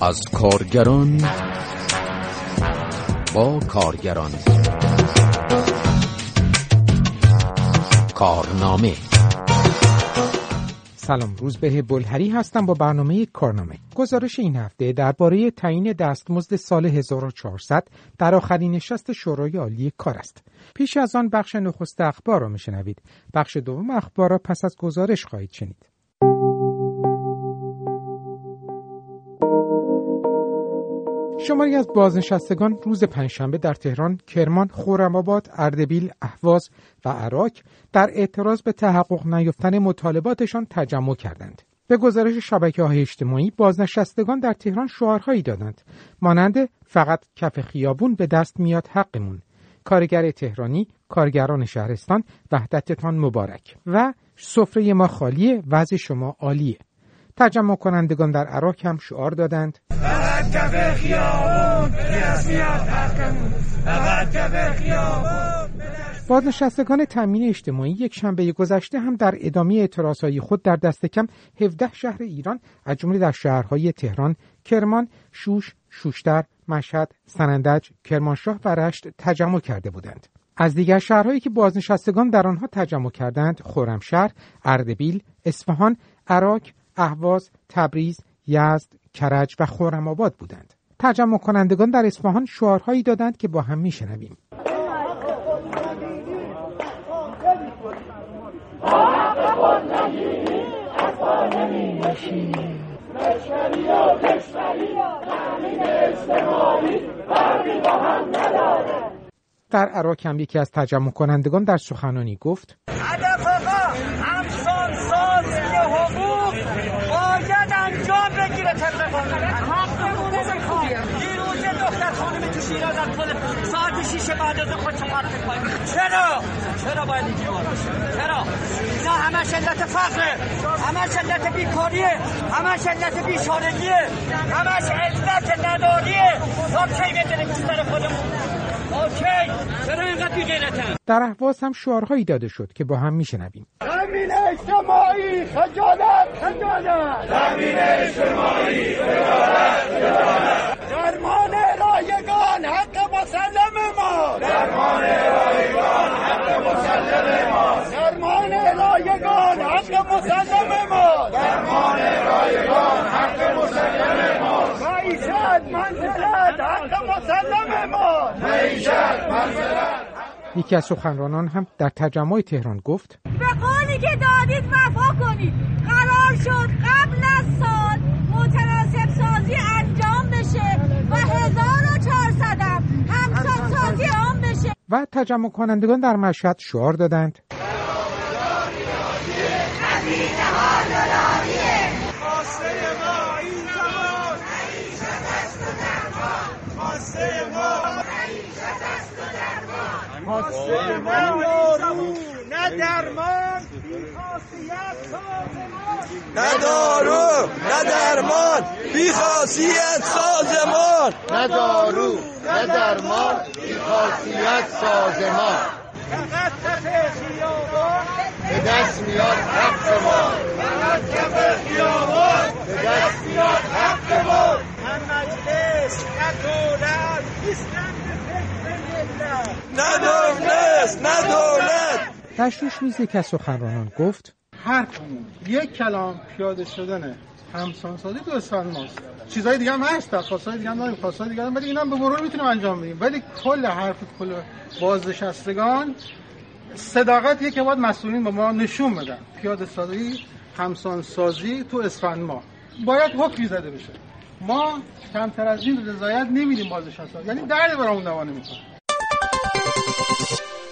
از کارگران با کارگران. کارنامه. سلام روز به بلهری هستم با برنامه کارنامه. گزارش این هفته درباره تعیین دستمزد سال 1400 در آخرین نشست شورای عالی کار است. پیش از آن بخش نخست اخبار را میشنوید. بخش دوم اخبار را پس از گزارش خواهید شنید. شماری از بازنشستگان روز پنجشنبه در تهران، کرمان، خورم‌آباد، اردبیل، اهواز و عراق در اعتراض به تحقق نیافتن مطالباتشان تجمع کردند. به گزارش شبکه های اجتماعی بازنشستگان در تهران شعارهایی دادند. مانند فقط کف خیابون به دست میاد حقمون کارگر تهرانی کارگران شهرستان وحدتتان مبارک و سفره ما خالیه وضع شما عالیه تجمع کنندگان در عراق هم شعار دادند بازنشستگان تامین اجتماعی یک شنبه گذشته هم در ادامه اعتراضهای خود در دست کم 17 شهر ایران از جمله در شهرهای تهران، کرمان، شوش، شوشتر، مشهد، سنندج، کرمانشاه و رشت تجمع کرده بودند. از دیگر شهرهایی که بازنشستگان در آنها تجمع کردند خرمشهر، اردبیل، اصفهان، عراق، اهواز، تبریز، یزد، کرج و خرم‌آباد بودند. تجمع کنندگان در اصفهان شعارهایی دادند که با هم میشنویم. در عراق هم یکی از تجمع کنندگان در سخنانی گفت هدف آقا همسان سازی حقوق باید انجام بگیره طبق قانون دیروز دختر خانم تو شیراز از پل شیشه بعد از خود چقدر چرا؟ چرا باید اینجوری باشه چرا؟ اینا همش علت فقره. همش علت بیکاریه. همش علت بیچارگیه همش علت نداریه. تا کی بدونیم سر خودمون؟ در احواز هم شعارهایی داده شد که با هم میشنویم. زمین اجتماعی خجالت خجالت. زمین اجتماعی خجالت خجالت. درمان رایگان حق مسلم ما درمان رایگان حق مسلم ما درمان رایگان حق مسلم ما درمان رایگان حق مسلم ما معیشت منزلت حق مسلم ما معیشت منزلت یکی از سخنرانان هم در تجمع تهران گفت به قولی که دادید وفا کنید. قرار شد قبل از سال متناسب سازی انجام بشه و 1400 هم همسان سازی آن بشه. و تجمع کنندگان در مشهد شعار دادند. خواسته ما نه درمان نه دارو نه درمان بی خاصیت سازمان نه دارو نه درمان بی خاصیت سازمان فقط به دست میاد حق ما. فقط کف خیابان به دست میاد حق ما. نه مجلس نه دولت نه دولت نه دولت نیز یکی از سخنرانان گفت حرفمون یک کلام پیاده شدنه. همسانسازی تو اسفند ماست. چیزای دیگه هم هست درخواستای دیگه هم داریم خواستای دیگه هم ولی اینا هم به مرور می‌تونیم انجام بدیم. ولی کل حرف کل بازنشستگان صداقتیه که باید مسئولین به ما نشون بدن. پیاده سازی همسانسازی تو اسفند ما. باید حکمی زده بشه. ما کمتر از این رضایت نمیدیم بازنشستگان. یعنی درد برامون دوا نمی‌کنه.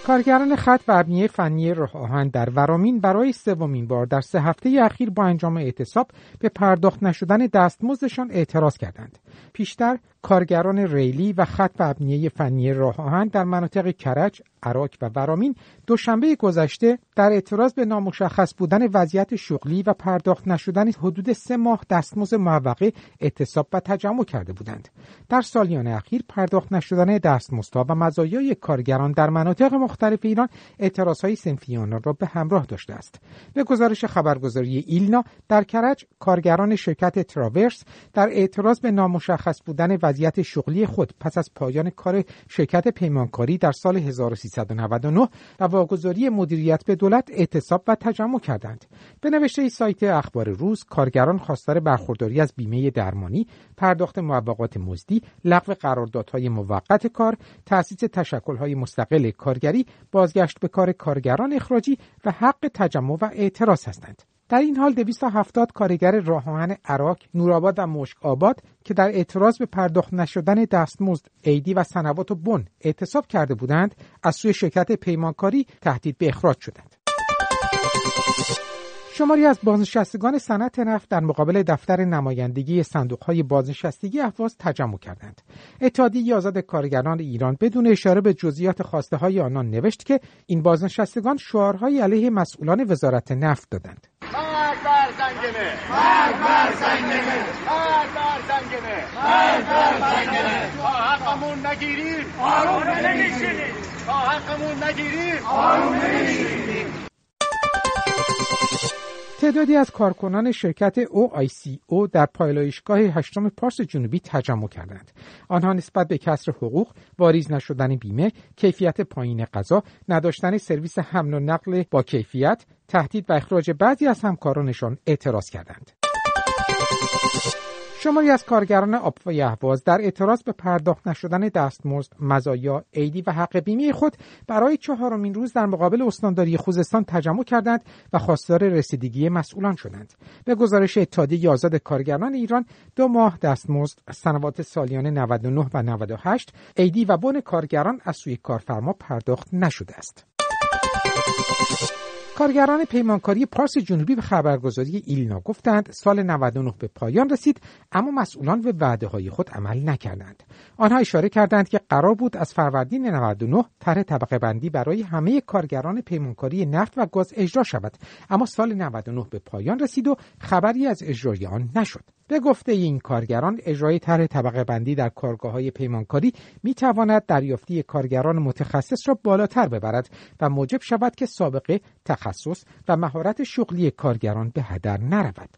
کارگران خط و ابنیه فنی راه آهن در ورامین برای سومین بار در سه هفته اخیر با انجام اعتصاب به پرداخت نشدن دستمزدشان اعتراض کردند. پیشتر کارگران ریلی و خط و ابنیه فنی راه آهن در مناطق کرج، عراق و ورامین دوشنبه گذشته در اعتراض به نامشخص بودن وضعیت شغلی و پرداخت نشدن حدود سه ماه دستمزد موقع اعتصاب و تجمع کرده بودند. در سالیان اخیر پرداخت نشدن دستمزدها و مزایای کارگران در مناطق مختلف ایران اعتراضهای سنفیان را به همراه داشته است. به گزارش خبرگزاری ایلنا در کرج کارگران شرکت تراورس در اعتراض به نامشخص بودن وضعیت شغلی خود پس از پایان کار شرکت پیمانکاری در سال 1399 و واگذاری مدیریت به دولت اعتصاب و تجمع کردند. به نوشته سایت اخبار روز کارگران خواستار برخورداری از بیمه درمانی، پرداخت موقعات مزدی، لغو قراردادهای موقت کار، تأسیس تشکل‌های مستقل کارگری، بازگشت به کار کارگران اخراجی و حق تجمع و اعتراض هستند. در این حال 270 کارگر راهآهن عراق، نورآباد و مشک آباد که در اعتراض به پرداخت نشدن دستمزد، عیدی و سنوات و بن اعتصاب کرده بودند، از سوی شرکت پیمانکاری تهدید به اخراج شدند. شماری از بازنشستگان صنعت نفت در مقابل دفتر نمایندگی صندوقهای بازنشستگی اهواز تجمع کردند. اتحادیه آزاد کارگران ایران بدون اشاره به جزئیات خواسته های آنان نوشت که این بازنشستگان شعارهای علیه مسئولان وزارت نفت دادند. مرگ بر زنگنه مرگ بر زنگنه مرگ بر زنگنه مرگ بر زنگنه تا حقمون نگیریم آروم نمیشینیم تا حقمون نگیریم آروم نمیشینیم تعدادی از کارکنان شرکت OICO در پایلایشگاه هشتم پارس جنوبی تجمع کردند. آنها نسبت به کسر حقوق، واریز نشدن بیمه، کیفیت پایین غذا، نداشتن سرویس حمل و نقل با کیفیت، تهدید و اخراج بعضی از همکارانشان اعتراض کردند. شماری از کارگران آبوای اهواز در اعتراض به پرداخت نشدن دستمزد، مزایا، عیدی و حق بیمه خود برای چهارمین روز در مقابل استانداری خوزستان تجمع کردند و خواستار رسیدگی مسئولان شدند. به گزارش اتحادیه آزاد کارگران ایران دو ماه دستمزد، سنوات سالیانه 99 و 98 عیدی و بن کارگران از سوی کارفرما پرداخت نشده است. کارگران پیمانکاری پارس جنوبی به خبرگزاری ایلنا گفتند سال 99 به پایان رسید اما مسئولان به وعده های خود عمل نکردند. آنها اشاره کردند که قرار بود از فروردین 99 طرح طبقه بندی برای همه کارگران پیمانکاری نفت و گاز اجرا شود اما سال 99 به پایان رسید و خبری از اجرای آن نشد. به گفته این کارگران اجرای طرح طبقه بندی در کارگاه های پیمانکاری می تواند دریافتی کارگران متخصص را بالاتر ببرد و موجب شود که سابقه تخصص و مهارت شغلی کارگران به هدر نرود.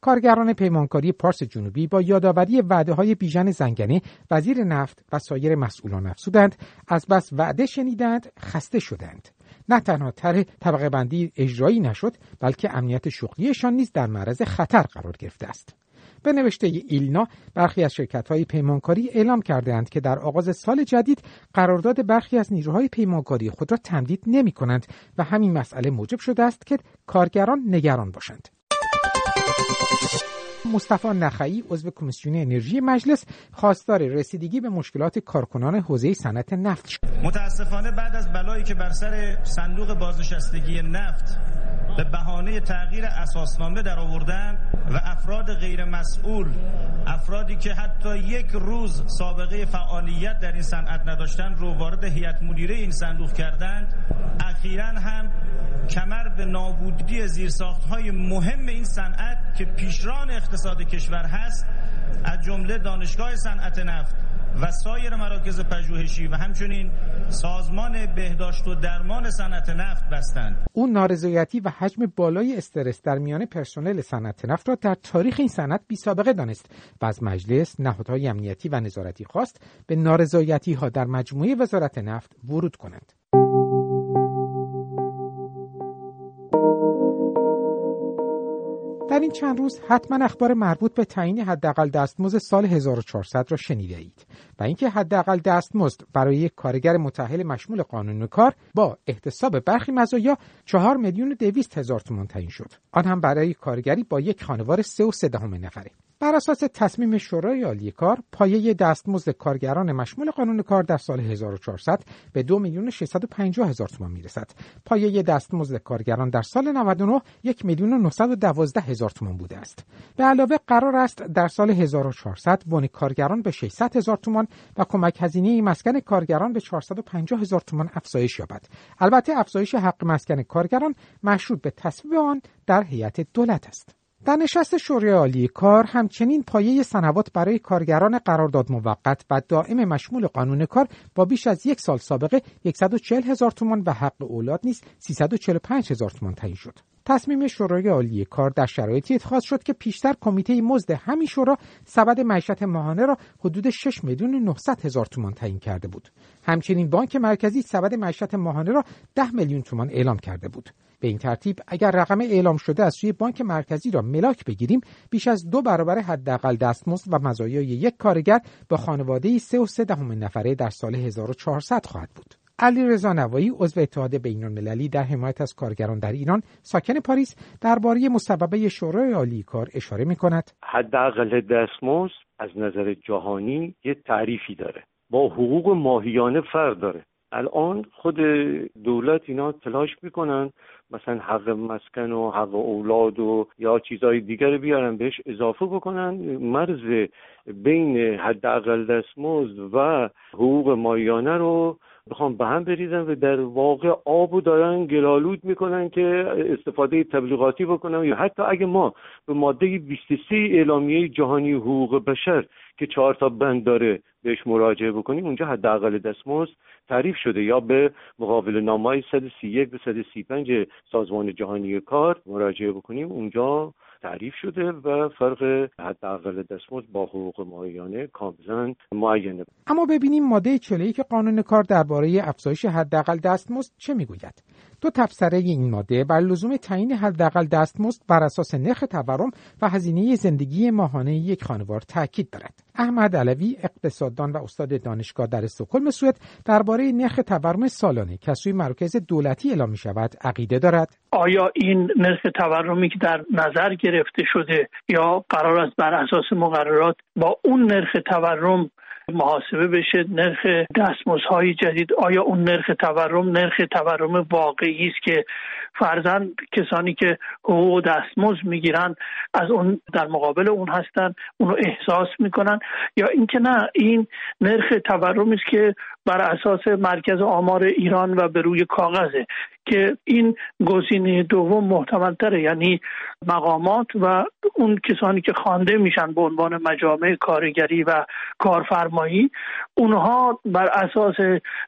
کارگران پیمانکاری پارس جنوبی با یادآوری وعده های بیژن زنگنه وزیر نفت و سایر مسئولان افزودند از بس وعده شنیدند خسته شدند نه تنها طرح طبقه بندی اجرایی نشد بلکه امنیت شغلیشان نیز در معرض خطر قرار گرفته است به نوشته ایلنا برخی از شرکت های پیمانکاری اعلام کردهاند که در آغاز سال جدید قرارداد برخی از نیروهای پیمانکاری خود را تمدید نمی کنند و همین مسئله موجب شده است که کارگران نگران باشند. مصطفی نخعی عضو کمیسیون انرژی مجلس خواستار رسیدگی به مشکلات کارکنان حوزه صنعت نفت شد. متاسفانه بعد از بلایی که بر سر صندوق بازنشستگی نفت به بهانه تغییر اساسنامه در آوردن و افراد غیر مسئول افرادی که حتی یک روز سابقه فعالیت در این صنعت نداشتن رو وارد هیئت مدیره این صندوق کردند اخیرا هم کمر به نابودی زیرساختهای مهم این صنعت که پیشران اقتصاد کشور هست از جمله دانشگاه صنعت نفت و سایر مراکز پژوهشی و همچنین سازمان بهداشت و درمان صنعت نفت بستند. او نارضایتی و حجم بالای استرس در میان پرسنل صنعت نفت را در تاریخ این صنعت بی سابقه دانست و از مجلس نهادهای امنیتی و نظارتی خواست به نارضایتی ها در مجموعه وزارت نفت ورود کنند. در این چند روز حتما اخبار مربوط به تعیین حداقل دستمزد سال 1400 را شنیده اید و اینکه حداقل دستمزد برای یک کارگر متأهل مشمول قانون کار با احتساب برخی مزایا 4 میلیون و 200 هزار تومان تعیین شد. آن هم برای کارگری با یک خانوار 3 و 3 نفره. بر اساس تصمیم شورای عالی کار پایه دستمزد کارگران مشمول قانون کار در سال 1400 به 2 میلیون 650 هزار تومان می‌رسد. پایه دستمزد کارگران در سال 99 یک میلیون و 912 هزار تومان بوده است. به علاوه قرار است در سال 1400 بون کارگران به 600 هزار تومان و کمک هزینه مسکن کارگران به 450 هزار تومان افزایش یابد. البته افزایش حق مسکن کارگران مشروط به تصویب آن در هیئت دولت است. در نشست شورای عالی کار همچنین پایه سنوات برای کارگران قرارداد موقت و دائم مشمول قانون کار با بیش از یک سال سابقه 140 هزار تومان و حق اولاد نیز 345 هزار تومان تعیین شد. تصمیم شورای عالی کار در شرایطی اتخاذ شد که پیشتر کمیته مزد همین شورا سبد معیشت ماهانه را حدود 6 میلیون و 900 هزار تومان تعیین کرده بود. همچنین بانک مرکزی سبد معیشت ماهانه را 10 میلیون تومان اعلام کرده بود. به این ترتیب اگر رقم اعلام شده از سوی بانک مرکزی را ملاک بگیریم بیش از دو برابر حداقل دستمزد و مزایای یک کارگر با خانواده 3 و 3 دهم نفره در سال 1400 خواهد بود. علی رضا نوایی عضو اتحاد بین المللی در حمایت از کارگران در ایران ساکن پاریس درباره مصوبه شورای عالی کار اشاره می کند حداقل دستمزد از نظر جهانی یه تعریفی داره. با حقوق ماهیانه فرق داره. الان خود دولت اینا تلاش می‌کنن مثلا حق مسکن و حق اولاد و یا چیزهای دیگر بیارن بهش اضافه بکنن. مرز بین حداقل دستمزد و حقوق مایانه رو بخوام به هم بریزن و در واقع آبو دارن گلالود می‌کنن که استفاده تبلیغاتی بکنن. یا حتی اگه ما به ماده 23 اعلامیه جهانی حقوق بشر که چهار تا بند داره بهش مراجعه بکنیم اونجا حداقل دستمزد تعریف شده. یا به مقابل نامه 131 به 135 سازمان جهانی کار مراجعه بکنیم. اونجا تعریف شده و فرق حداقل دستمزد با حقوق ماهیانه کاملا معینه. اما ببینیم ماده 41 قانون کار درباره افزایش حداقل دستمزد چه می‌گوید. دو تفسره این ماده بر لزوم تعیین حداقل دستمزد بر اساس نرخ تورم و هزینه زندگی ماهانه یک خانوار تاکید دارد. احمد علوی اقتصاددان و استاد دانشگاه در استکهلم سوئد درباره نرخ تورم سالانه که سوی مراکز دولتی اعلام می شود عقیده دارد. آیا این نرخ تورمی که در نظر گرفته شده یا قرار است بر اساس مقررات با اون نرخ تورم محاسبه بشه نرخ دستمزدهای جدید آیا اون نرخ تورم نرخ تورم واقعی است که فرزن کسانی که حقوق دستمزد می‌گیرن از اون در مقابل اون هستن اونو احساس می‌کنن؟ یا اینکه نه این نرخ تورمی است که بر اساس مرکز آمار ایران و به روی کاغذه. که این گزینه دوم محتملتره. یعنی مقامات و اون کسانی که خوانده میشن به عنوان مجامع کارگری و کارفرمایی اونها بر اساس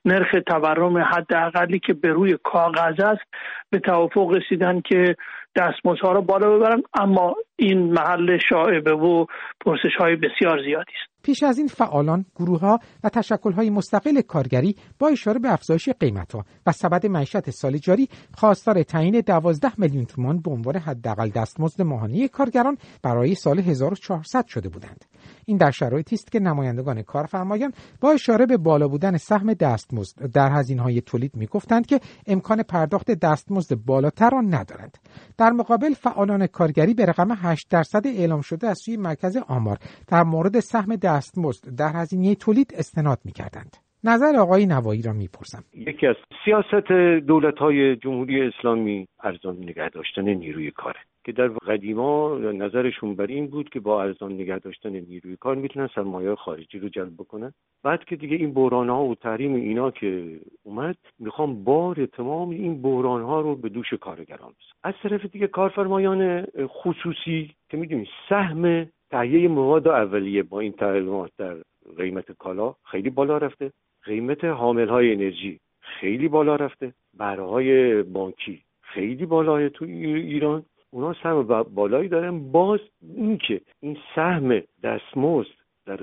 نرخ تورم حداقلی که به روی کاغذ است به توافق رسیدن که دستمزدها رو بالا ببرن. اما این محل شاعبه و پرسش های بسیار زیادی است پیش از این فعالان، گروه ها و تشکل های مستقل کارگری با اشاره به افزایش قیمت ها و سبد معیشت سال جاری خواستار تعیین 12 میلیون تومان به عنوان حداقل دستمزد ماهانه کارگران برای سال 1400 شده بودند. این در شرایطی است که نمایندگان کارفرمایان با اشاره به بالا بودن سهم دستمزد در هزینه های تولید می‌گفتند که امکان پرداخت دستمزد بالاتر را ندارند در مقابل فعالان کارگری به رقم 8 درصد اعلام شده از سوی مرکز آمار در مورد سهم دستمزد در هزینه تولید استناد می‌کردند. نظر آقای نوایی را می‌پرسم. یکی از سیاست دولت های جمهوری اسلامی ارزان نگه داشتن نیروی کاره. که در قدیما نظرشون بر این بود که با ارزان نگه داشتن نیروی کار می‌تونن سرمایه خارجی رو جلب بکنن. بعد که دیگه این بحران ها و تحریم اینا که اومد می‌خوام بار تمام این بحران ها رو به دوش کارگران بزن از طرف دیگه کارفرمایان خصوصی که می‌دونید سهم تهیه مواد اولیه با این تحریمات در قیمت کالا خیلی بالا رفته. قیمت حامل های انرژی خیلی بالا رفته. بهره بانکی خیلی بالاه تو ایران. اونا سهم بالایی دارن. باز اینکه این سهم دستمزد در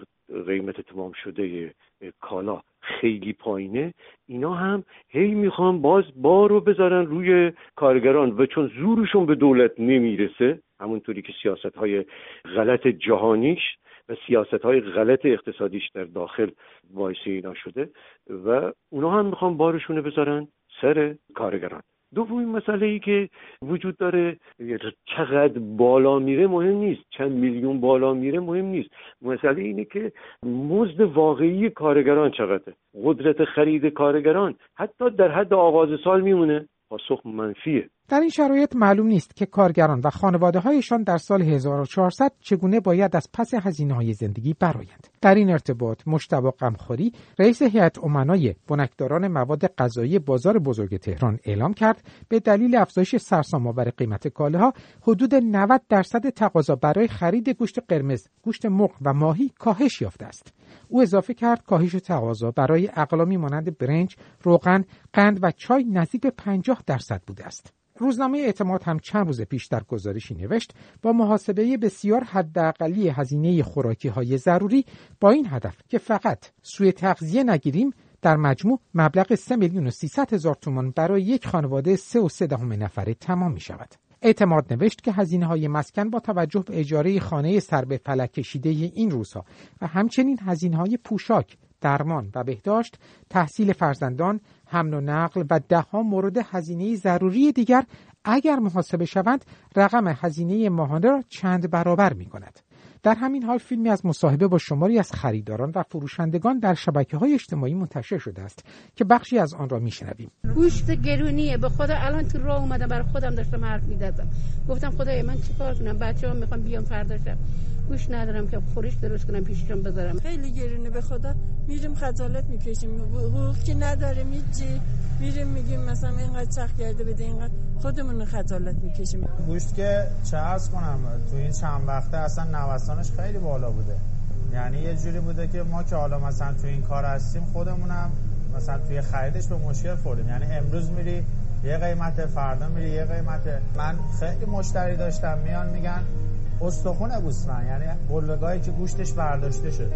قیمت تمام شده کالا خیلی پایینه اینا هم هی می‌خوان باز بار رو بذارن روی کارگران و چون زورشون به دولت نمی‌رسه همونطوری که سیاست های غلط جهانیش و سیاست های غلط اقتصادیش در داخل باعث اینا شده و اونا هم می‌خوان بارشون بذارن سر کارگران. دومین مسئله ای که وجود داره چقدر بالا میره مهم نیست. چند میلیون بالا میره مهم نیست. مسئله اینه که مزد واقعی کارگران چقدره؟ قدرت خرید کارگران حتی در حد آغاز سال میمونه. پاسخ منفیه در این شرایط معلوم نیست که کارگران و خانواده هایشان در سال 1400 چگونه باید از پس هزینه های زندگی برایند. در این ارتباط مشتبا غمخوری رئیس هیئت امنای بنکداران مواد غذایی بازار بزرگ تهران اعلام کرد به دلیل افزایش سرسام‌آور قیمت کالاها حدود 90 درصد تقاضا برای خرید گوشت قرمز، گوشت مرغ و ماهی کاهش یافته است. او اضافه کرد کاهش تقاضا برای اقلامی مانند برنج، روغن، قند و چای نزدیک به 50 درصد بوده است. روزنامه اعتماد هم چند روز پیش در گزارشی نوشت با محاسبه بسیار حداقلی هزینه خوراکی های ضروری با این هدف که فقط سوی تغذیه نگیریم در مجموع مبلغ 3 میلیون و 300 هزار تومان برای یک خانواده 3 و 3 دهم نفره تمام می شود. اعتماد نوشت که هزینه های مسکن با توجه به اجاره خانه سر به فلک کشیده این روزها و همچنین هزینه های پوشاک، درمان و بهداشت، تحصیل فرزندان، حمل و نقل و دهها مورد هزینه ضروری دیگر اگر محاسبه شوند رقم هزینه ماهانه را چند برابر می کند. در همین حال فیلمی از مصاحبه با شماری از خریداران و فروشندگان در شبکه های اجتماعی منتشر شده است که بخشی از آن را میشنویم. گوشت گرونیه. به خدا الان تو راه اومدم برای خودم داشتم حرف می‌دادم گفتم خدای من چیکار کنم؟ بچه ها می‌خوام بیام فردا شب. گوش ندارم که خورش درست کنم پیششون بذارم. خیلی گرونه. به خدا میریم خجالت می‌کشیم. حقوق که نداره میجی. میریم میگیم مثلا اینقدر چخ کرده بده اینقدر خودمون خجالت می‌کشیم. گوشت که چه از کنم تو این چند وقته اصلا نوسانش خیلی بالا بوده. یعنی یه جوری بوده که ما که حالا مثلا تو این کار هستیم خودمونم مثلا توی خریدش به مشکل خوردیم یعنی امروز میری یه قیمت فردا میری یه قیمت. من خیلی مشتری داشتم میان میگن استخون گوسفند. یعنی قلبگاهی که گوشتش برداشته شده.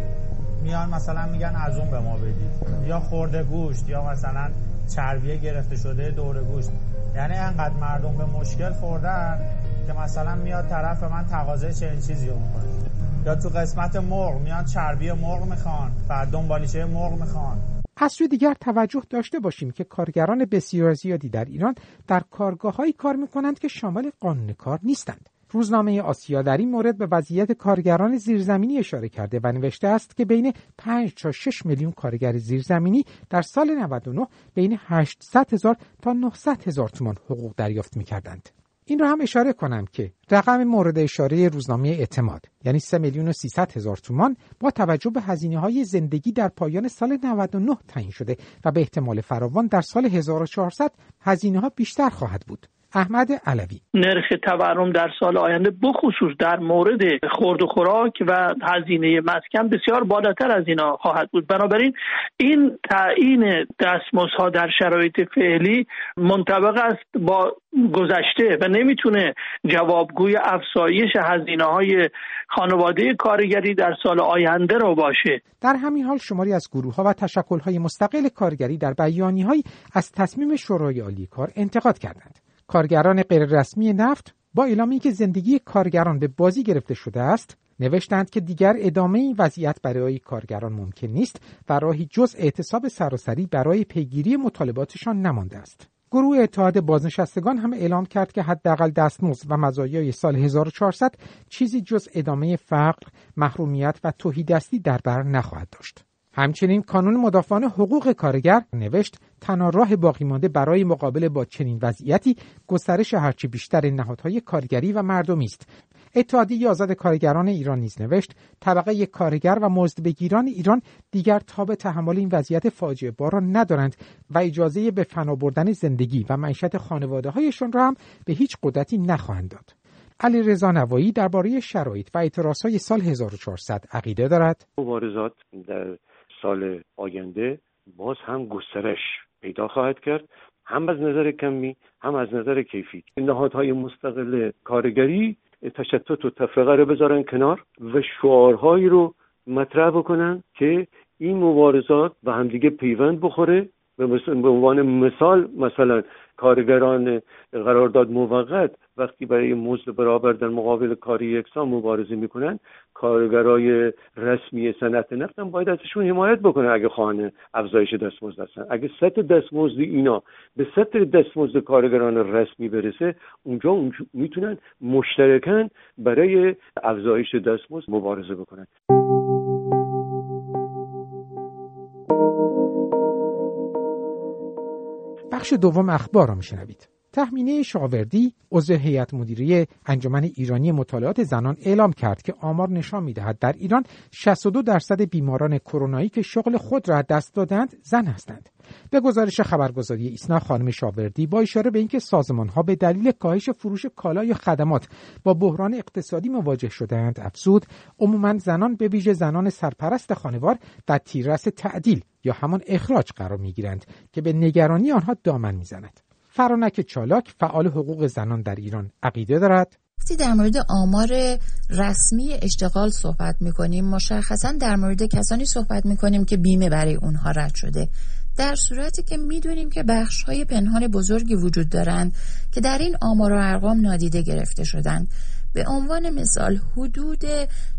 میان مثلا میگن از اون به ما بدید. یا خورده گوشت یا مثلا چربیه گرفته شده دور گوشت. یعنی انقدر مردم به مشکل خوردن که مثلا میاد طرف من تقاضای چنین چیزی رو می‌کنه. یا تو قسمت مرغ میاد چربی مرغ می‌خوان و دنبالیچه مرغ می‌خوان. از سوی دیگر توجه داشته باشیم که کارگران بسیار زیادی در ایران در کارگاه هایی کار می‌کنند که شامل قانون کار نیستند. روزنامه آسیا در این مورد به وضعیت کارگران زیرزمینی اشاره کرده و نوشته است که بین 5 تا 6 میلیون کارگر زیرزمینی در سال 99 بین 800 هزار تا 900 هزار تومان حقوق دریافت می کردند. این را هم اشاره کنم که رقم مورد اشاره روزنامه اعتماد یعنی 3 میلیون و 300 هزار تومان با توجه به هزینه های زندگی در پایان سال 99 تعیین شده و به احتمال فراوان در سال 1400 هزینه ها بیشتر خواهد بود. احمد علوی. نرخ تورم در سال آینده بخصوص در مورد خورد و خوراک و هزینه مسکن بسیار بالاتر از اینا خواهد بود. بنابراین این تعیین دستمزدها در شرایط فعلی منطبق است با گذشته و نمی‌تونه جوابگوی افزایش هزینه های خانواده کارگری در سال آینده رو باشه. در همین حال شماری از گروه ها و تشکل های مستقل کارگری در بیانی های از تصمیم شورای عالی کار انتقاد کردند. کارگران غیررسمی نفت با اعلامی که زندگی کارگران به بازی گرفته شده است نوشتند که دیگر ادامه این وضعیت برای کارگران ممکن نیست و راهی جز اعتصاب سراسری برای پیگیری مطالباتشان نمانده است. گروه اتحاد بازنشستگان هم اعلام کرد که حداقل دستمزد و مزایای سال 1400 چیزی جز ادامه فقر، محرومیت و توحیدستی در بر نخواهد داشت. همچنین کانون مدافعان حقوق کارگر نوشت تنها راه باقی مانده برای مقابله با چنین وضعیتی گسترش هرچی بیشتر نهادهای کارگری و مردمی است. اتحادیه آزاد کارگران ایران نیز نوشت طبقه کارگر و مزدبگیران ایران دیگر تاب تحمل این وضعیت فاجعه بار را ندارند و اجازه به فنا بردن زندگی و معیشت خانواده هایشان را هم به هیچ قدرتی نخواهند داد. علی رضا نوایی درباره شرایط و های سال 1400 عقیده دارد. مبارزات در سال آینده باز هم گسترش پیدا خواهد کرد هم از نظر کمی هم از نظر کیفی. نهادهای مستقل کارگری تشتت و تفرقه رو بذارن کنار و شعارهایی رو مطرح بکنن که این مبارزات به همدیگه پیوند بخوره. به عنوان مثال مثلا کارگران قرارداد موقت وقتی برای مزد برابر در مقابل کاری یکسان مبارزه می‌کنن کارگرای رسمی صنعت نفت هم باید ازشون حمایت بکنه اگه خانه افزایش دستمزد هستن. اگه سطح دستمزد اینا به سطح دستمزد کارگران رسمی برسه اونجا, اونجا می‌تونن مشترکن برای افزایش دستمزد مبارزه بکنن. بخش دوم اخبار را میشنوید. تخمینه شاوردی عضو هیئت مدیره انجمن ایرانی مطالعات زنان اعلام کرد که آمار نشان می‌دهد در ایران 62 درصد بیماران کرونایی که شغل خود را دست دادند زن هستند. به گزارش خبرگزاری ایسنا خانم شاوردی با اشاره به اینکه سازمان ها به دلیل کاهش فروش کالا یا خدمات با بحران اقتصادی مواجه شدهاند افزود عموما زنان به ویژه زنان سرپرست خانوار در تیررس تعدیل یا همان اخراج قرار می‌گیرند که به نگرانی آنها دامن می‌زند. فرانک چالاک فعال حقوق زنان در ایران عقیده دارد. وقتی در مورد آمار رسمی اشتغال صحبت می‌کنیم مشخصا در مورد کسانی صحبت می‌کنیم که بیمه برای اونها رد شده. در صورتی که می‌دونیم که بخش های پنهان بزرگی وجود دارند که در این آمار و ارقام نادیده گرفته شدند. به عنوان مثال حدود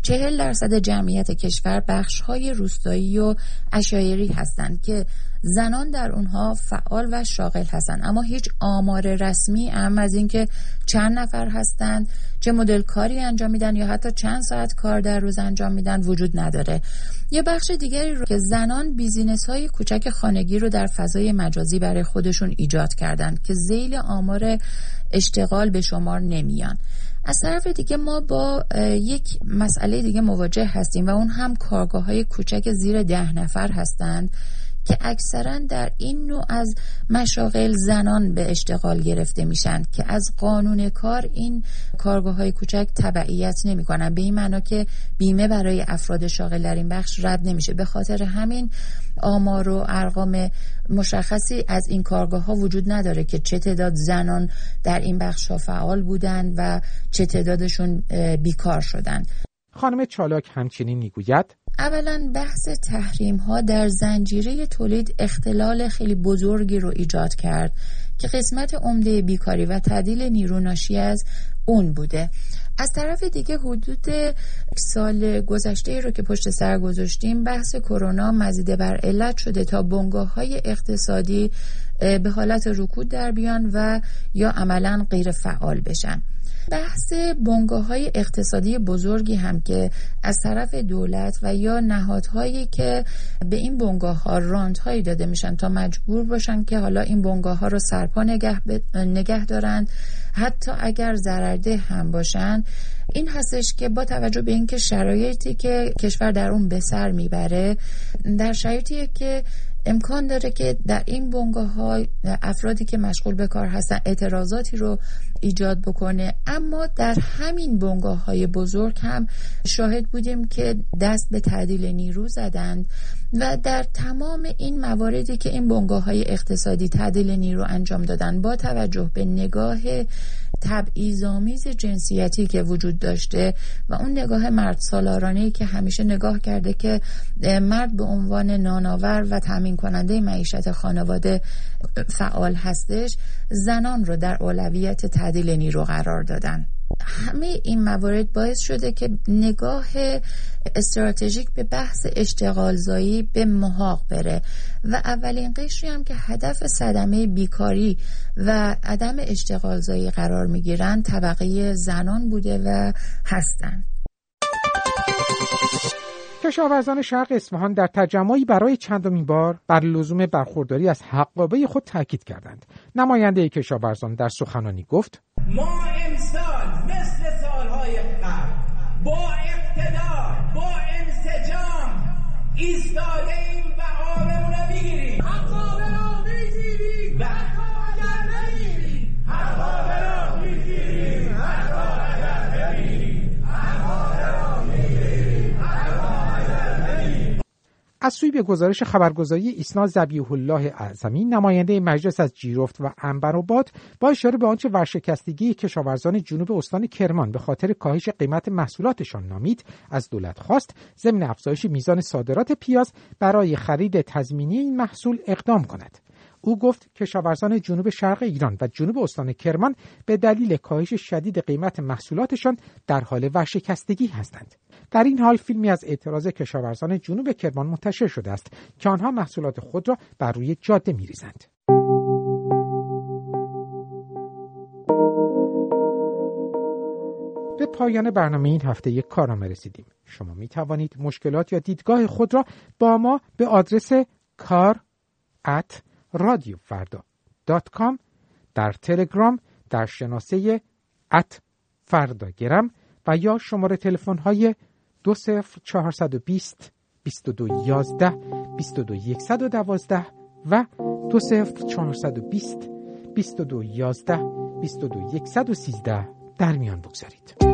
چهل درصد جمعیت کشور بخش های روستایی و اشایری هستند که زنان در اونها فعال و شاغل هستند. اما هیچ آمار رسمی ام از اینکه چند نفر هستند چه مدل کاری انجام میدن یا حتی چند ساعت کار در روز انجام میدن وجود نداره. یه بخش دیگری رو که زنان بیزینس های کوچک خانگی رو در فضای مجازی برای خودشون ایجاد کردند که زیل آمار اشتغال به شمار نمیان. از طرف دیگه ما با یک مسئله دیگه مواجه هستیم و اون هم کارگاه های کوچک زیر ده نفر هستند. که اکثرا در این نوع از مشاغل زنان به اشتغال گرفته میشن که از قانون کار این کارگاه های کوچک تبعیت نمی کنن به این معنا که بیمه برای افراد شاغل در این بخش رد نمیشه. به خاطر همین آمار و ارقام مشخصی از این کارگاه ها وجود نداره که چه تعداد زنان در این بخش ها فعال بودند و چه تعدادشون بیکار شدند خانم چالاک همچنین می‌گوید اولا بحث تحریم ها در زنجیره تولید اختلال خیلی بزرگی رو ایجاد کرد که قسمت عمده بیکاری و تعدیل نیرو ناشی از اون بوده. از طرف دیگه حدود سال گذشته رو که پشت سر گذاشتیم بحث کرونا مزیده بر علت شده تا بنگاه های اقتصادی به حالت رکود در بیان و یا عملا غیر فعال بشن. بحث بنگاه های اقتصادی بزرگی هم که از طرف دولت و یا نهادهایی که به این بنگاه ها رانت هایی داده میشن تا مجبور باشن که حالا این بنگاه ها رو سرپا نگه, نگه دارند حتی اگر ضررده هم باشن این هستش که با توجه به اینکه شرایطی که کشور در اون به سر می‌بره در شرایطی که امکان داره که در این بنگاه ها افرادی که مشغول به کار هستن اعتراضاتی رو ایجاد بکنه. اما در همین بنگاه های بزرگ هم شاهد بودیم که دست به تعدیل نیرو زدند و در تمام این مواردی که این بنگاه های اقتصادی تعدیل نیرو انجام دادن با توجه به نگاه تبعیض‌آمیز جنسیتی که وجود داشته و اون نگاه مرد سالارانه که همیشه نگاه کرده که مرد به عنوان ناناور و تامین کننده معیشت خانواده فعال هستش زنان رو در اولویت تعدیل نیرو قرار دادن. همه این موارد باعث شده که نگاه استراتژیک به بحث اشتغالزایی به محاق بره. و اولین قشری هم که هدف صدمه بیکاری و عدم اشتغالزایی قرار می‌گیرن طبقه زنان بوده و هستند کشاورزان شرق اصفهان در تجمعی برای چندمین بار بر لزوم برخورداری از حقابه خود تاکید کردند. نماینده کشاورزان در سخنانی گفت ما امسال مثل سالهای قبل با اقتدار با انسجام ایستاده ایم و آبمون رو از سوی به گزارش خبرگزاری ایسنا زبیح الله اعظمی نماینده مجلس از جیرفت و انبرآباد با اشاره به آنچه ورشکستگی کشاورزان جنوب استان کرمان به خاطر کاهش قیمت محصولاتشان نامید از دولت خواست ضمن افزایش میزان صادرات پیاز برای خرید تضمینی این محصول اقدام کند. او گفت کشاورزان جنوب شرق ایران و جنوب استان کرمان به دلیل کاهش شدید قیمت محصولاتشان در حال ورشکستگی هستند. در این حال فیلمی از اعتراض کشاورزان جنوب کرمان منتشر شده است که آنها محصولات خود را بر روی جاده میریزند. به پایان برنامه این هفته یک کارنامه رسیدیم. شما می توانید مشکلات یا دیدگاه خود را با ما به آدرس کار at رادیوفردا.com در تلگرام در شناسه ات فرداگرم و یا شماره تلفن های 20420 2211 22112 و 20420 2211 22113 در میان بگذارید.